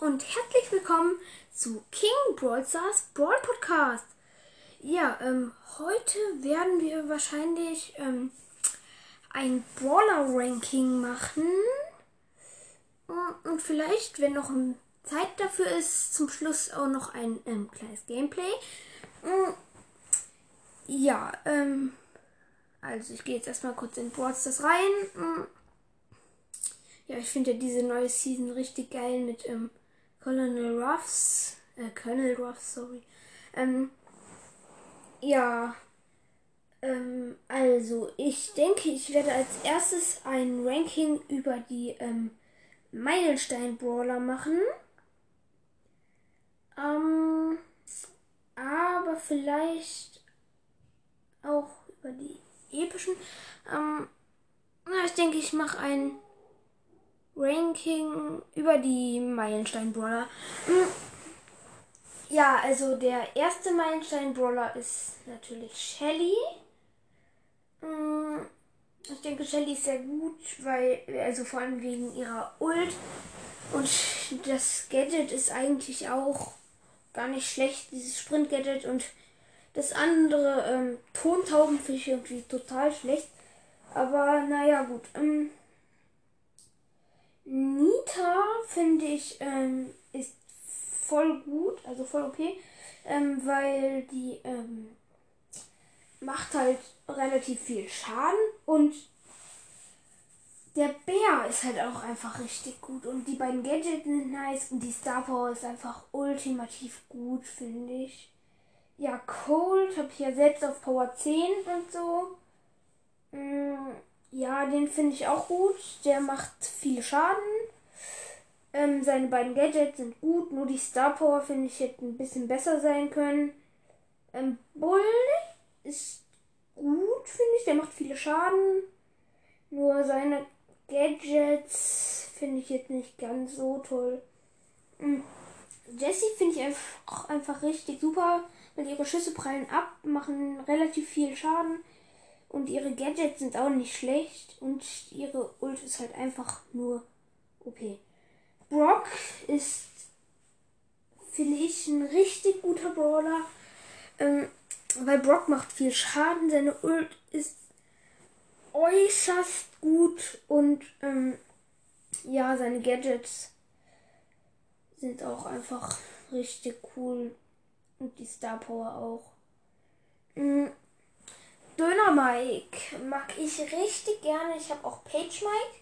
und herzlich willkommen zu King Brawl Stars Brawl Podcast. Ja, ähm, heute werden wir wahrscheinlich ähm, ein Brawler Ranking machen. Und vielleicht, wenn noch Zeit dafür ist, zum Schluss auch noch ein ähm, kleines Gameplay. Ja, ähm, also ich gehe jetzt erstmal kurz in Brawl Stars rein. Ja, ich finde ja diese neue Season richtig geil mit ähm, Colonel Ruffs. Äh, Colonel Ruffs, sorry. Ähm, ja. Ähm, also, ich denke, ich werde als erstes ein Ranking über die ähm, Meilenstein-Brawler machen. Ähm, aber vielleicht auch über die epischen. Ähm, na, ich denke, ich mache ein Ranking über die Meilenstein-Brawler. Hm. Ja, also der erste Meilenstein-Brawler ist natürlich Shelly. Hm. Ich denke, Shelly ist sehr gut, weil, also vor allem wegen ihrer Ult. Und das Gadget ist eigentlich auch gar nicht schlecht, dieses Sprint-Gadget. Und das andere, ähm, Tontauben, finde ich irgendwie total schlecht. Aber naja, gut. Ähm, Nita finde ich ähm, ist voll gut, also voll okay, ähm, weil die ähm, macht halt relativ viel Schaden und der Bär ist halt auch einfach richtig gut und die beiden Gadgets sind nice und die Star Power ist einfach ultimativ gut, finde ich. Ja, Cold habe ich ja selbst auf Power 10 und so. Mm, ja, den finde ich auch gut. Der macht viel Schaden. Ähm, seine beiden Gadgets sind gut, nur die Star Power finde ich hätte ein bisschen besser sein können. Ähm, Bull ist gut, finde ich. Der macht viele Schaden. Nur seine Gadgets finde ich jetzt nicht ganz so toll. Mhm. Jessie finde ich einfach, einfach richtig super, weil ihre Schüsse prallen ab, machen relativ viel Schaden. Und ihre Gadgets sind auch nicht schlecht. Und ihre Ult ist halt einfach nur OP. Brock ist, finde ich, ein richtig guter Brawler. Ähm, weil Brock macht viel Schaden. Seine Ult ist äußerst gut. Und ähm, ja, seine Gadgets sind auch einfach richtig cool. Und die Star Power auch. Mike mag ich richtig gerne. Ich habe auch Page Mike.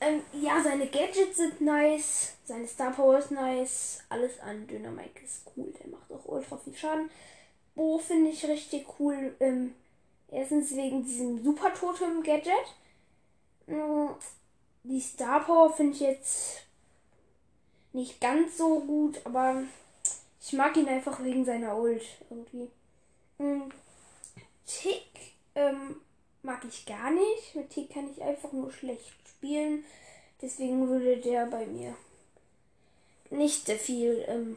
Ähm, ja, seine Gadgets sind nice. Seine Star Power ist nice. Alles an Döner Mike ist cool. Der macht auch ultra viel Schaden. Bo finde ich richtig cool. Ähm, erstens wegen diesem Super Totem Gadget. Ähm, die Star Power finde ich jetzt nicht ganz so gut, aber ich mag ihn einfach wegen seiner Ult irgendwie. Ähm, Tick ähm, mag ich gar nicht. Mit Tick kann ich einfach nur schlecht spielen. Deswegen würde der bei mir nicht sehr viel, ähm,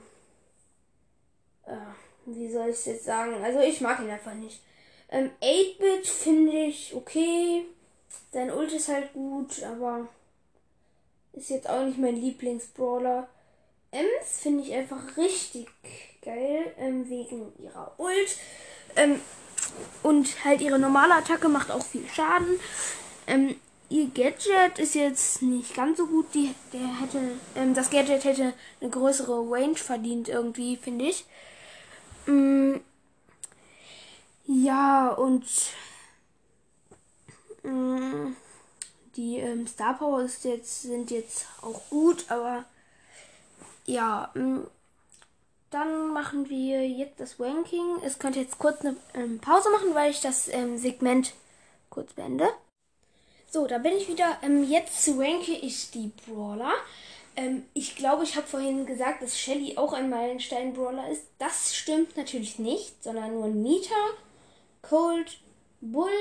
äh, wie soll ich es jetzt sagen? Also ich mag ihn einfach nicht. Ähm, 8-Bit finde ich okay. Sein Ult ist halt gut, aber ist jetzt auch nicht mein Lieblingsbrawler. Ems finde ich einfach richtig geil, ähm, wegen ihrer Ult. Ähm, und halt ihre normale Attacke macht auch viel Schaden. Ähm, ihr Gadget ist jetzt nicht ganz so gut. Die, der hätte, ähm, das Gadget hätte eine größere Range verdient irgendwie, finde ich. Ähm, ja, und ähm, die ähm, Star Powers jetzt, sind jetzt auch gut, aber ja, ähm, machen wir jetzt das Ranking. Es könnte jetzt kurz eine ähm, Pause machen, weil ich das ähm, Segment kurz beende. So, da bin ich wieder. Ähm, jetzt ranke ich die Brawler. Ähm, ich glaube, ich habe vorhin gesagt, dass Shelly auch ein Meilenstein-Brawler ist. Das stimmt natürlich nicht, sondern nur Nita, Cold, Bull,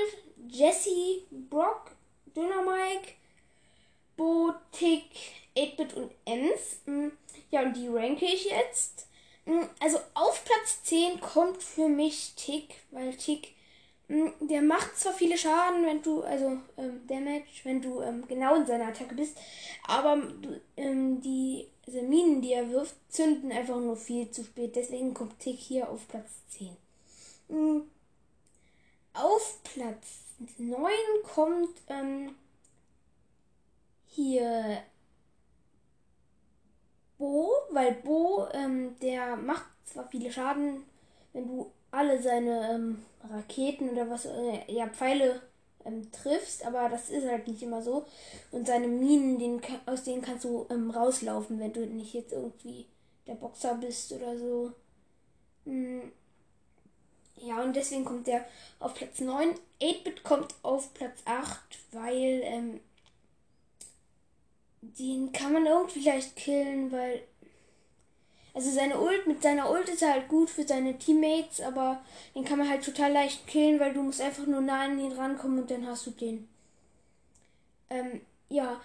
Jesse, Brock, Dynamike, Bo, Tick, 8-Bit und Ems. Mm, ja, und die ranke ich jetzt. Mm, also auf Platz 10 kommt für mich Tick, weil Tick, mm, der macht zwar viele Schaden, wenn du, also ähm, Damage, wenn du ähm, genau in seiner Attacke bist, aber ähm, die also Minen, die er wirft, zünden einfach nur viel zu spät. Deswegen kommt Tick hier auf Platz 10. Mhm. Auf Platz 9 kommt ähm, hier Bo, weil Bo, ähm, der macht zwar viele Schaden, wenn du alle seine ähm, Raketen oder was, äh, ja, Pfeile ähm, triffst, aber das ist halt nicht immer so. Und seine Minen, den, aus denen kannst du ähm, rauslaufen, wenn du nicht jetzt irgendwie der Boxer bist oder so. Mhm. Ja, und deswegen kommt der auf Platz 9. 8-Bit kommt auf Platz 8, weil ähm, den kann man irgendwie leicht killen, weil. Also seine Ult, mit seiner Ult ist er halt gut für seine Teammates, aber den kann man halt total leicht killen, weil du musst einfach nur nah an ihn rankommen und dann hast du den. Ähm, ja.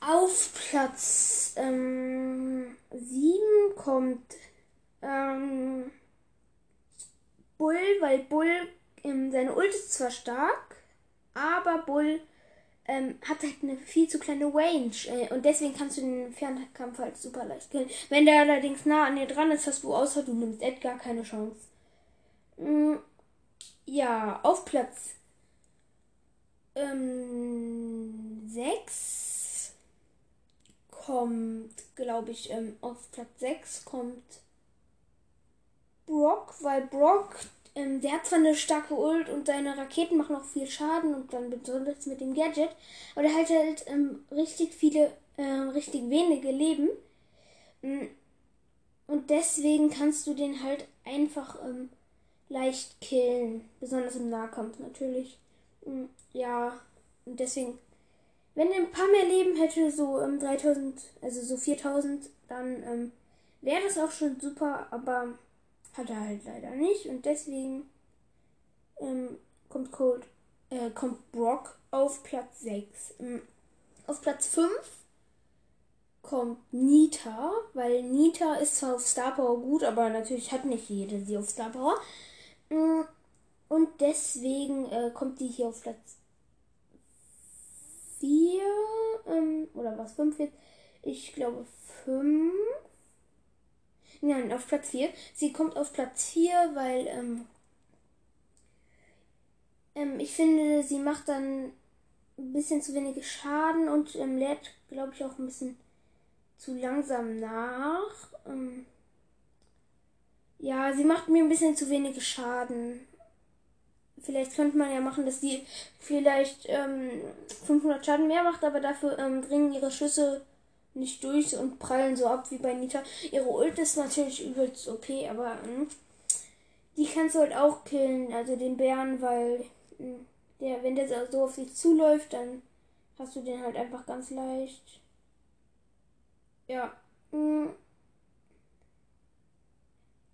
Auf Platz ähm, 7 kommt ähm, Bull, weil Bull ähm, seine Ult ist zwar stark, aber Bull ähm, hat halt eine viel zu kleine Range. Äh, und deswegen kannst du den Fernkampf halt super leicht killen. Wenn der allerdings nah an dir dran ist, hast du außer du nimmst Edgar keine Chance. Mm, ja, auf Platz ähm, 6 kommt, glaube ich, ähm, auf Platz 6 kommt Brock, weil Brock ähm, der hat zwar eine starke Ult und seine Raketen machen auch viel Schaden und dann besonders mit dem Gadget, aber der hat halt ähm, richtig viele, äh, richtig wenige Leben. Mm, und deswegen kannst du den halt einfach ähm, leicht killen. Besonders im Nahkampf natürlich. Mm, ja, und deswegen, wenn er ein paar mehr Leben hätte, so ähm, 3000, also so 4000, dann ähm, wäre das auch schon super, aber hat er halt leider nicht. Und deswegen ähm, kommt Cold, äh, kommt Brock auf Platz 6. Ähm, auf Platz 5 kommt Nita, weil Nita ist zwar auf Star Power gut, aber natürlich hat nicht jede sie auf Star Power. Ähm, und deswegen äh, kommt die hier auf Platz 4 ähm, oder was 5 jetzt? Ich glaube 5. Nein, auf Platz 4. Sie kommt auf Platz 4, weil ähm, ähm, ich finde, sie macht dann ein bisschen zu wenig Schaden und ähm, lädt, glaube ich, auch ein bisschen zu langsam nach. Ähm, ja, sie macht mir ein bisschen zu wenig Schaden. Vielleicht könnte man ja machen, dass sie vielleicht ähm, 500 Schaden mehr macht, aber dafür ähm, dringen ihre Schüsse nicht durch und prallen so ab wie bei Nita. Ihre Ult ist natürlich übelst okay, aber mh, hm, die kannst du halt auch killen, also den Bären, weil mh, hm, der, wenn der so auf dich zuläuft, dann hast du den halt einfach ganz leicht. Ja. Mh. Hm.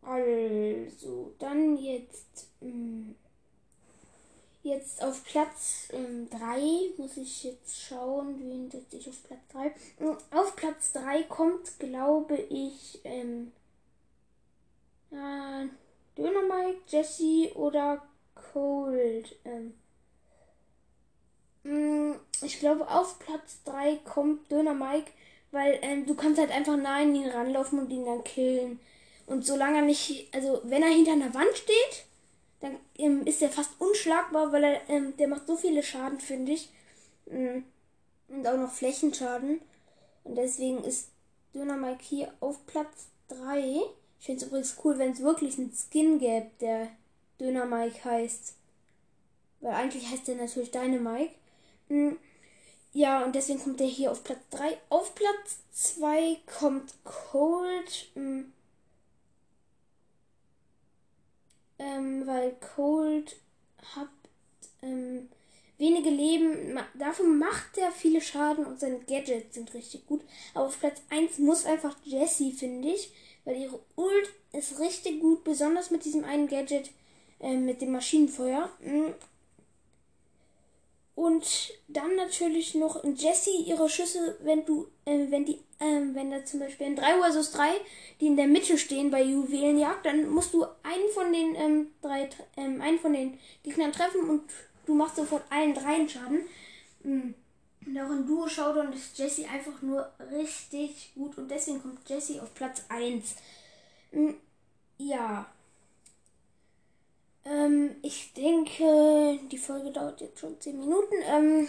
Also, dann jetzt. Mh. Jetzt auf Platz 3 ähm, muss ich jetzt schauen, wen setze ich auf Platz 3. Mm, auf Platz 3 kommt, glaube ich, ähm, äh, Dynamite, Jesse oder Cold. Ähm, mh, mm, ich glaube, auf Platz 3 kommt Dynamite, weil ähm, du kannst halt einfach nah an ihn ranlaufen und ihn dann killen. Und solange er nicht, also wenn er hinter einer Wand steht, dann ähm, ist er fast unschlagbar, weil er, ähm, der macht so viele Schaden, finde ich. Mm, und auch noch Flächenschaden. Und deswegen ist Dynamite hier auf Platz 3. Ich finde es übrigens cool, wenn es wirklich einen Skin gäbe, der Dynamite heißt. Weil eigentlich heißt der natürlich Dynamite. Mm, ja, und deswegen kommt der hier auf Platz 3. Auf Platz 2 kommt Cold. Mm, ähm, weil Cold hat ähm, wenige Leben. Dafür macht er viele Schaden und seine Gadgets sind richtig gut. Aber auf Platz 1 muss einfach Jessie, finde ich, weil ihre Ult ist richtig gut, besonders mit diesem einen Gadget, äh, mit dem Maschinenfeuer. Mm. Und dann natürlich noch Jessie ihre Schüsse, wenn du, äh, wenn die, äh, wenn da zum Beispiel ein 3 versus 3, die in der Mitte stehen bei Juwelenjagd, dann musst du einen von den ähm, drei, ähm, einen von den Gegnern treffen und du machst sofort allen dreien Schaden. Mhm. Und auch in Duo Showdown ist Jessie einfach nur richtig gut und deswegen kommt Jessie auf Platz 1. Hm, ja. Ähm, ich denke, die Folge dauert jetzt schon 10 Minuten. Ähm,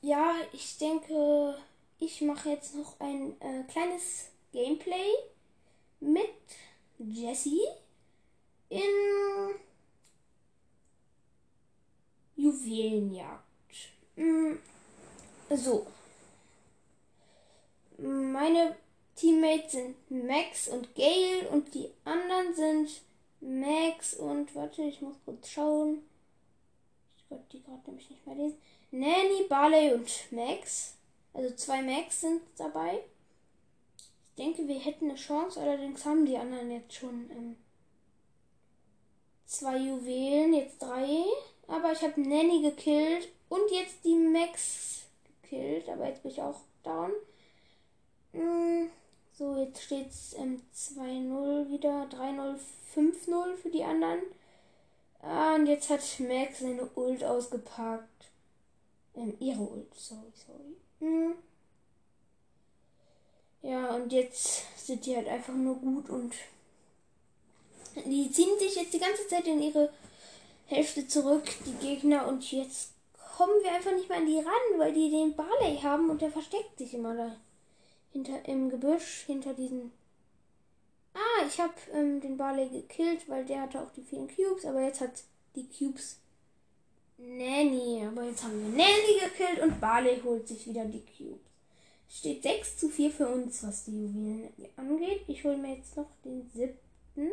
ja, ich denke, ich mache jetzt noch ein äh, kleines Gameplay mit Jessie in Juwelenjagd. Mm, so. Meine Teammates sind Max und Gail und die anderen sind Max und warte, ich muss kurz schauen. Ich konnte die gerade nämlich nicht mehr lesen. Nanny, Barley und Max. Also zwei Max sind dabei. Ich denke, wir hätten eine Chance, allerdings haben die anderen jetzt schon ähm, zwei Juwelen, jetzt drei. Aber ich habe Nanny gekillt und jetzt die Max gekillt. Aber jetzt bin ich auch down. Hm, so, jetzt steht es ähm, 2-0 wieder. 3-0, 5-0 für die anderen. Ah, und jetzt hat Max seine Ult ausgepackt. Ähm, ihre Ult, sorry, sorry. Hm. Ja, und jetzt sind die halt einfach nur gut und die ziehen sich jetzt die ganze Zeit in ihre Hälfte zurück, die Gegner, und jetzt kommen wir einfach nicht mehr an die ran, weil die den Barley haben und der versteckt sich immer da hinter im Gebüsch, hinter diesen. Ah, ich habe ähm, den Barley gekillt, weil der hatte auch die vielen Cubes, aber jetzt hat die Cubes Nanny. Aber jetzt haben wir Nanny gekillt und Barley holt sich wieder die Cubes. Es steht 6 zu 4 für uns, was die Juwelen angeht. Ich hole mir jetzt noch den siebten.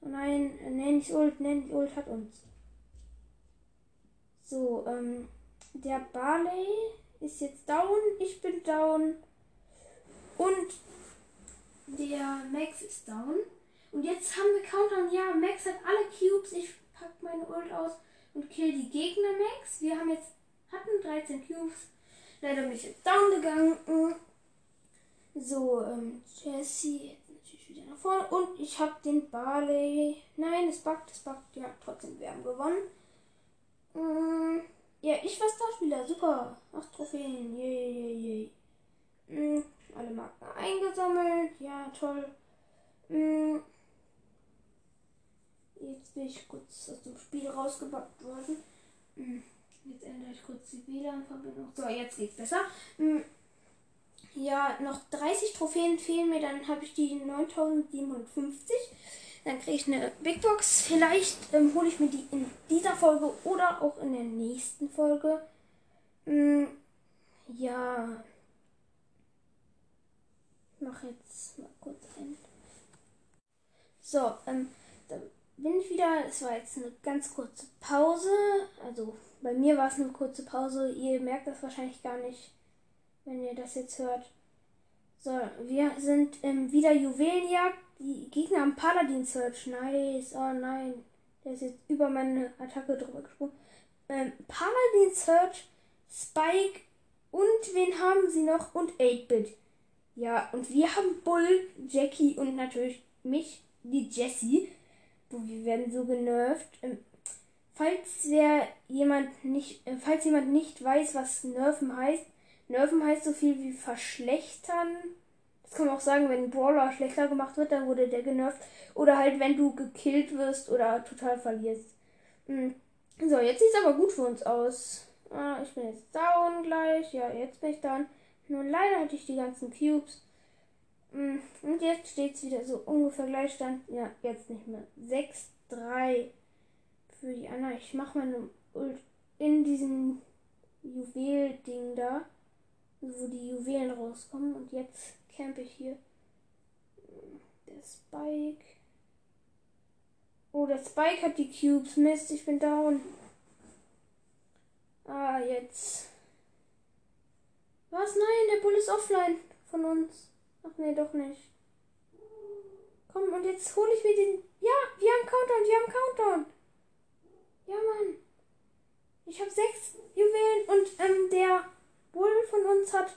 Oh nein, Nannys Ult, Nannys Ult hat uns. So, ähm, der Barley ist jetzt down, ich bin down und der Max ist down. Und jetzt haben wir Countdown. Ja, Max hat alle Cubes. Ich pack meine Ult aus und kill die Gegner Max. Wir haben jetzt hatten 13 Cubes. Leider bin ich jetzt down gegangen. So, ähm, Jesse wieder nach vorne. Und ich habe den Barley. Nein, es backt, es backt. Ja, trotzdem, wir haben gewonnen. Mm, ja, ich war Starspieler. Super. Acht Trophäen. Yay, yay, yay. Mm, alle Marken eingesammelt. Ja, toll. Mm, jetzt bin ich kurz aus dem Spiel rausgebackt worden. Mm, jetzt ändere ich kurz die WLAN-Verbindung. So, jetzt geht's besser. Mm, ja, noch 30 Trophäen fehlen mir, dann habe ich die 9750. Dann kriege ich eine Big Box. Vielleicht ähm, hole ich mir die in dieser Folge oder auch in der nächsten Folge. Hm, ja. Ich mache jetzt mal kurz ein. So, ähm, da bin ich wieder. Es war jetzt eine ganz kurze Pause. Also bei mir war es eine kurze Pause. Ihr merkt das wahrscheinlich gar nicht wenn ihr das jetzt hört. So, wir sind ähm, wieder Juwelenjagd. Die Gegner haben Paladin Search. Nice. Oh nein. Der ist jetzt über meine Attacke drüber gesprungen. Ähm, Paladin Search, Spike und wen haben sie noch? Und 8-Bit. Ja, und wir haben Bull, Jackie und natürlich mich, die Jessie. Wir werden so genervt. Ähm, falls wer jemand nicht, äh, falls jemand nicht weiß, was Nerven heißt, Nerven heißt so viel wie verschlechtern. Das kann man auch sagen, wenn ein Brawler schlechter gemacht wird, dann wurde der genervt. Oder halt, wenn du gekillt wirst oder total verlierst. Hm. So, jetzt sieht es aber gut für uns aus. Ah, ich bin jetzt down gleich. Ja, jetzt bin ich down. Nur leider hatte ich die ganzen Cubes. Hm. Und jetzt steht es wieder so ungefähr Gleichstand. Ja, jetzt nicht mehr. 6-3 für die Anna. Ich mache meine Ult in diesem Juwel-Ding da wo die Juwelen rauskommen. Und jetzt campe ich hier. Der Spike. Oh, der Spike hat die Cubes. Mist, ich bin down. Ah, jetzt. Was? Nein, der Bull ist offline von uns. Ach nee, doch nicht. Komm, und jetzt hole ich mir den. Ja, wir haben Countdown, wir haben Countdown. Ja, Mann. Ich habe sechs Juwelen und ähm, der Bull von uns hat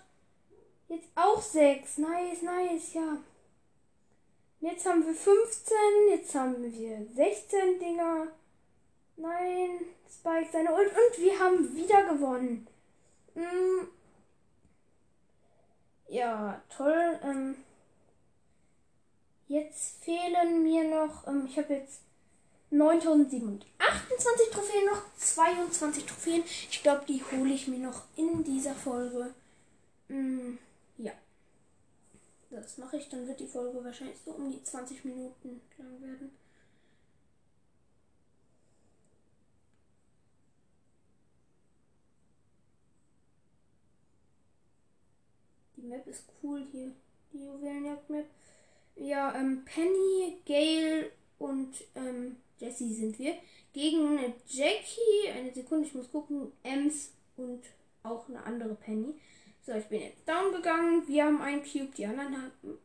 jetzt auch 6. Nice, nice, ja. Jetzt haben wir 15, jetzt haben wir 16 Dinger. Nein, Spike seine Ult und wir haben wieder gewonnen. Mm. Ja, toll. Ähm, jetzt fehlen mir noch, ähm, ich habe jetzt 9028 Trophäen, noch 22 Trophäen. Ich glaube, die hole ich mir noch in dieser Folge. Mm, ja. Das mache ich, dann wird die Folge wahrscheinlich so um die 20 Minuten lang werden. Die Map ist cool hier. Die Juwelenjagd-Map. Ja, ähm, Penny, Gale und ähm, Jessie sind wir. Gegen eine Jackie, eine Sekunde, ich muss gucken, Ems und auch eine andere Penny. So, ich bin jetzt down gegangen. Wir haben einen Cube, die anderen haben.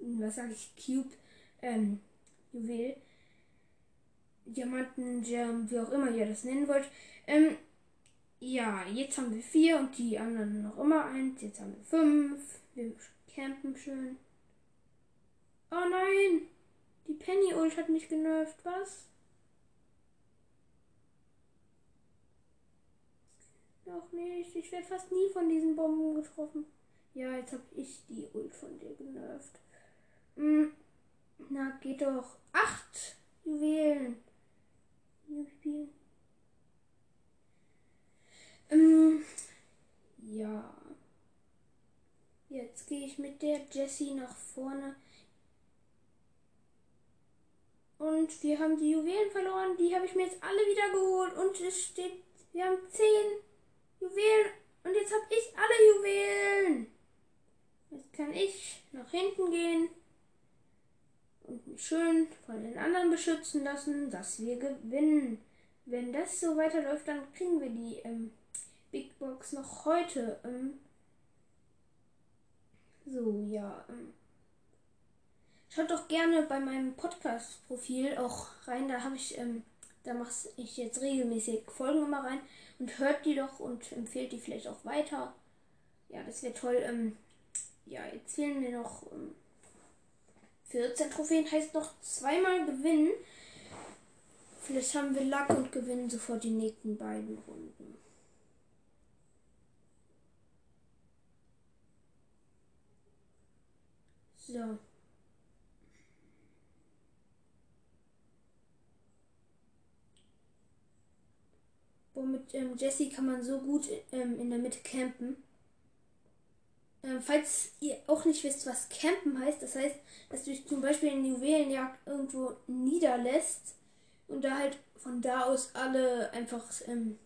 Was sage ich? Cube, ähm, Juwel. Diamanten, Gem, wie auch immer ihr das nennen wollt. Ähm, ja, jetzt haben wir vier und die anderen noch immer eins. Jetzt haben wir fünf. Wir campen schön. Oh nein! Die Penny Ult hat mich genervt. Was? Noch nicht. Ich werde fast nie von diesen Bomben getroffen. Ja, jetzt habe ich die Ult von dir genervt. Hm. Na, geht doch. Acht Juwelen. Juwelen. Ähm, ja. Jetzt gehe ich mit der Jessie nach vorne. Und wir haben die Juwelen verloren. Die habe ich mir jetzt alle wieder geholt. Und es steht, wir haben zehn Juwelen. Und jetzt habe ich alle Juwelen. Jetzt kann ich nach hinten gehen und mich schön von den anderen beschützen lassen, dass wir gewinnen. Wenn das so weiterläuft, dann kriegen wir die ähm, Big Box noch heute. Ähm, so, ja. Ähm, schaut doch gerne bei meinem Podcast-Profil auch rein. Da habe ich, ähm, da mache ich jetzt regelmäßig Folgen immer rein und hört die doch und empfehlt die vielleicht auch weiter. Ja, das wäre toll. Ähm, ja, jetzt fehlen mir noch 14 ähm, Trophäen, heißt noch zweimal gewinnen. Vielleicht haben wir Lack und gewinnen sofort die nächsten beiden Runden. So. Boah, mit ähm, Jesse kann man so gut ähm, in der Mitte campen. Ähm, falls ihr auch nicht wisst, was campen heißt, das heißt, dass du dich zum Beispiel in Juwelenjagd irgendwo niederlässt und da halt von da aus alle einfach ähm,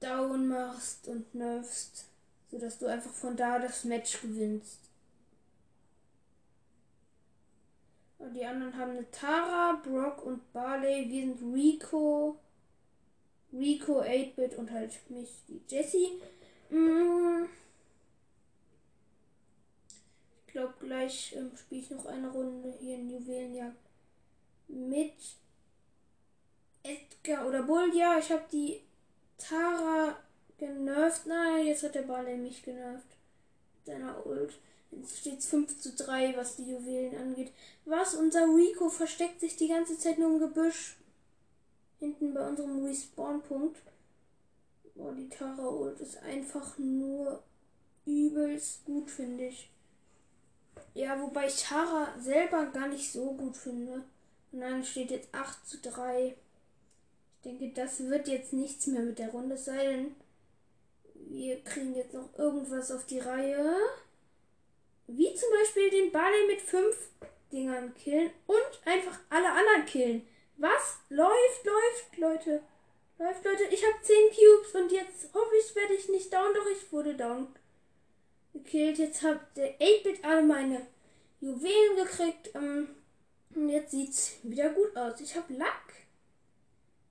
down machst und nerfst, sodass du einfach von da das Match gewinnst. Und die anderen haben eine Tara, Brock und Barley. Wir sind Rico, Rico, 8-Bit und halt mich, die Jessie. Mm. Ich glaube, gleich ähm, spiele ich noch eine Runde hier in Juwelenjagd mit Edgar oder Bull. Ja, ich habe die Tara genervt. Nein, jetzt hat der Barley mich genervt. Mit seiner Ult. Jetzt steht es 5 zu 3, was die Juwelen angeht. Was? Unser Rico versteckt sich die ganze Zeit nur im Gebüsch. Hinten bei unserem Respawn-Punkt. Boah, die Tara Ult ist einfach nur übelst gut, finde ich. Ja, wobei ich Tara selber gar nicht so gut finde. Und dann steht jetzt 8 zu 3. Ich denke, das wird jetzt nichts mehr mit der Runde, sei denn, wir kriegen jetzt noch irgendwas auf die Reihe. Wie zum Beispiel den Barley mit fünf Dingern killen und einfach alle anderen killen. Was? Läuft, läuft, Leute. Läuft, Leute. Ich habe 10 Cubes und jetzt hoffe ich, werde ich nicht down, doch ich wurde down. Gekillt. Jetzt hat der 8-Bit alle meine Juwelen gekriegt. Ähm, und jetzt sieht's wieder gut aus. Ich habe Lack.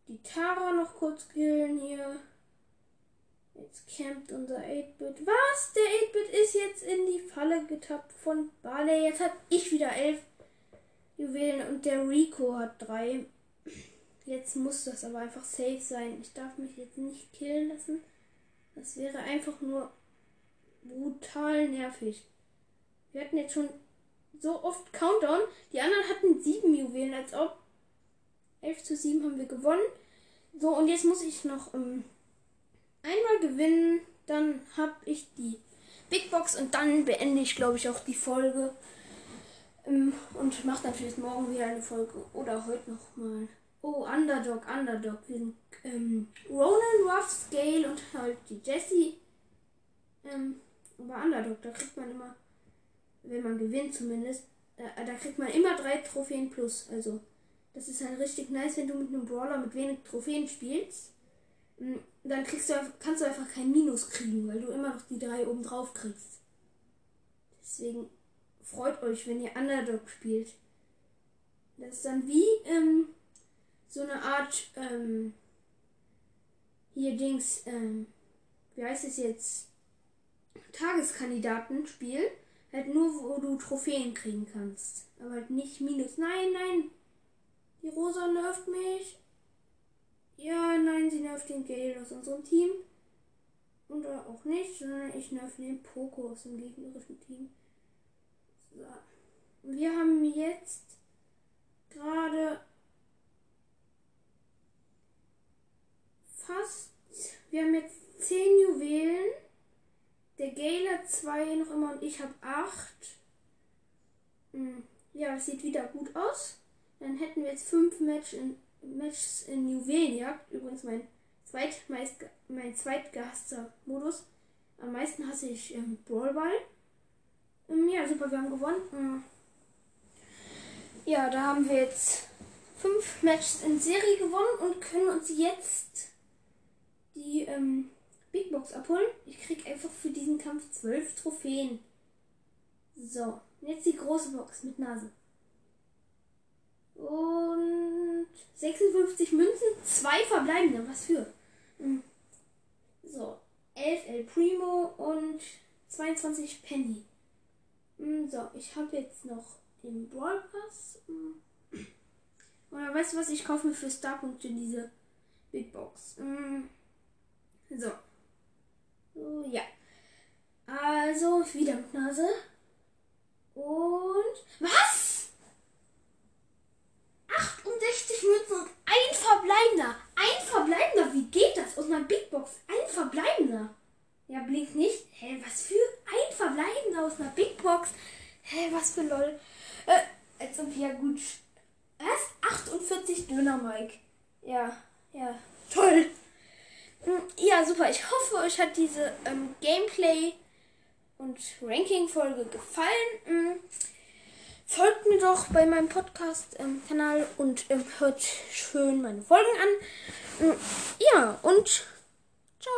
Die Tara noch kurz killen hier. Jetzt campt unser 8-Bit. Was? Der 8-Bit ist jetzt in die Falle getappt von Barley. Jetzt habe ich wieder 11 Juwelen und der Rico hat 3. Jetzt muss das aber einfach safe sein. Ich darf mich jetzt nicht killen lassen. Das wäre einfach nur brutal nervig. Wir hatten jetzt schon so oft Countdown. Die anderen hatten 7 Juwelen, als ob. 11 zu 7 haben wir gewonnen. So, und jetzt muss ich noch ähm, einmal gewinnen, dann habe ich die Big Box und dann beende ich, glaube ich, auch die Folge. Ähm, und mache vielleicht morgen wieder eine Folge oder heute noch mal. Oh, Underdog, Underdog. Wir sind ähm, Ronan, Ruffs, Gale und halt die Jessie. Ähm, aber Underdog, da kriegt man immer, wenn man gewinnt zumindest, da, da kriegt man immer drei Trophäen plus. Also, das ist halt richtig nice, wenn du mit einem Brawler mit wenig Trophäen spielst. Mm, dann kriegst du, kannst du einfach kein Minus kriegen, weil du immer noch die drei oben drauf kriegst. Deswegen freut euch, wenn ihr Underdog spielt. Das ist dann wie ähm, so eine Art ähm, hier Dings, ähm, wie heißt es jetzt? Tageskandidatenspiel. Halt nur, wo du Trophäen kriegen kannst. Aber halt nicht Minus. Nein, nein. Die Rosa nervt mich. Ja, nein, sie nervt den Gale aus unserem Team. Oder auch nicht, sondern ich nerv den Poco aus dem gegnerischen Team. So. Wir haben jetzt gerade fast. Wir haben jetzt 10 Juwelen. Der Gale hat 2 noch immer und ich habe 8. Hm, ja, das sieht wieder gut aus. Dann hätten wir jetzt 5 Match in, Matches in Juwelenjagd. Übrigens mein, zweitmeist, mein zweitgehasster Modus. Am meisten hasse ich ähm, Brawlball. Ähm, ja, super, wir haben gewonnen. Ähm, ja, da haben wir jetzt 5 Matches in Serie gewonnen und können uns jetzt die ähm, Big Box abholen. Ich krieg einfach für diesen Kampf 12 Trophäen. So, jetzt die große Box mit Nase. Und 56 Münzen, zwei verbleibende. Was für? Hm. So, 11 El Primo und 22 Penny. Hm, so, ich habe jetzt noch den Brawl Pass. Hm. Oder weißt du was? Ich kaufe mir für Starpunkte diese Big Box. So. So, ja. Also, wieder mit Nase. Und. Was? 68 Münzen und ein verbleibender. Ein verbleibender? Wie geht das? Aus einer Big Box. Ein verbleibender. Ja, blinkt nicht. Hä, was für ein verbleibender aus einer Big Box? Hä, was für lol. Äh, als ob ja gut. Was? 48 Döner, Mike. Ja, ja. Toll. Hm, ja, super. Ich hoffe, euch hat diese ähm, Gameplay und Ranking-Folge gefallen. Ähm, folgt mir doch bei meinem Podcast-Kanal ähm, und hört schön meine Folgen an. Hm, ja, und ciao.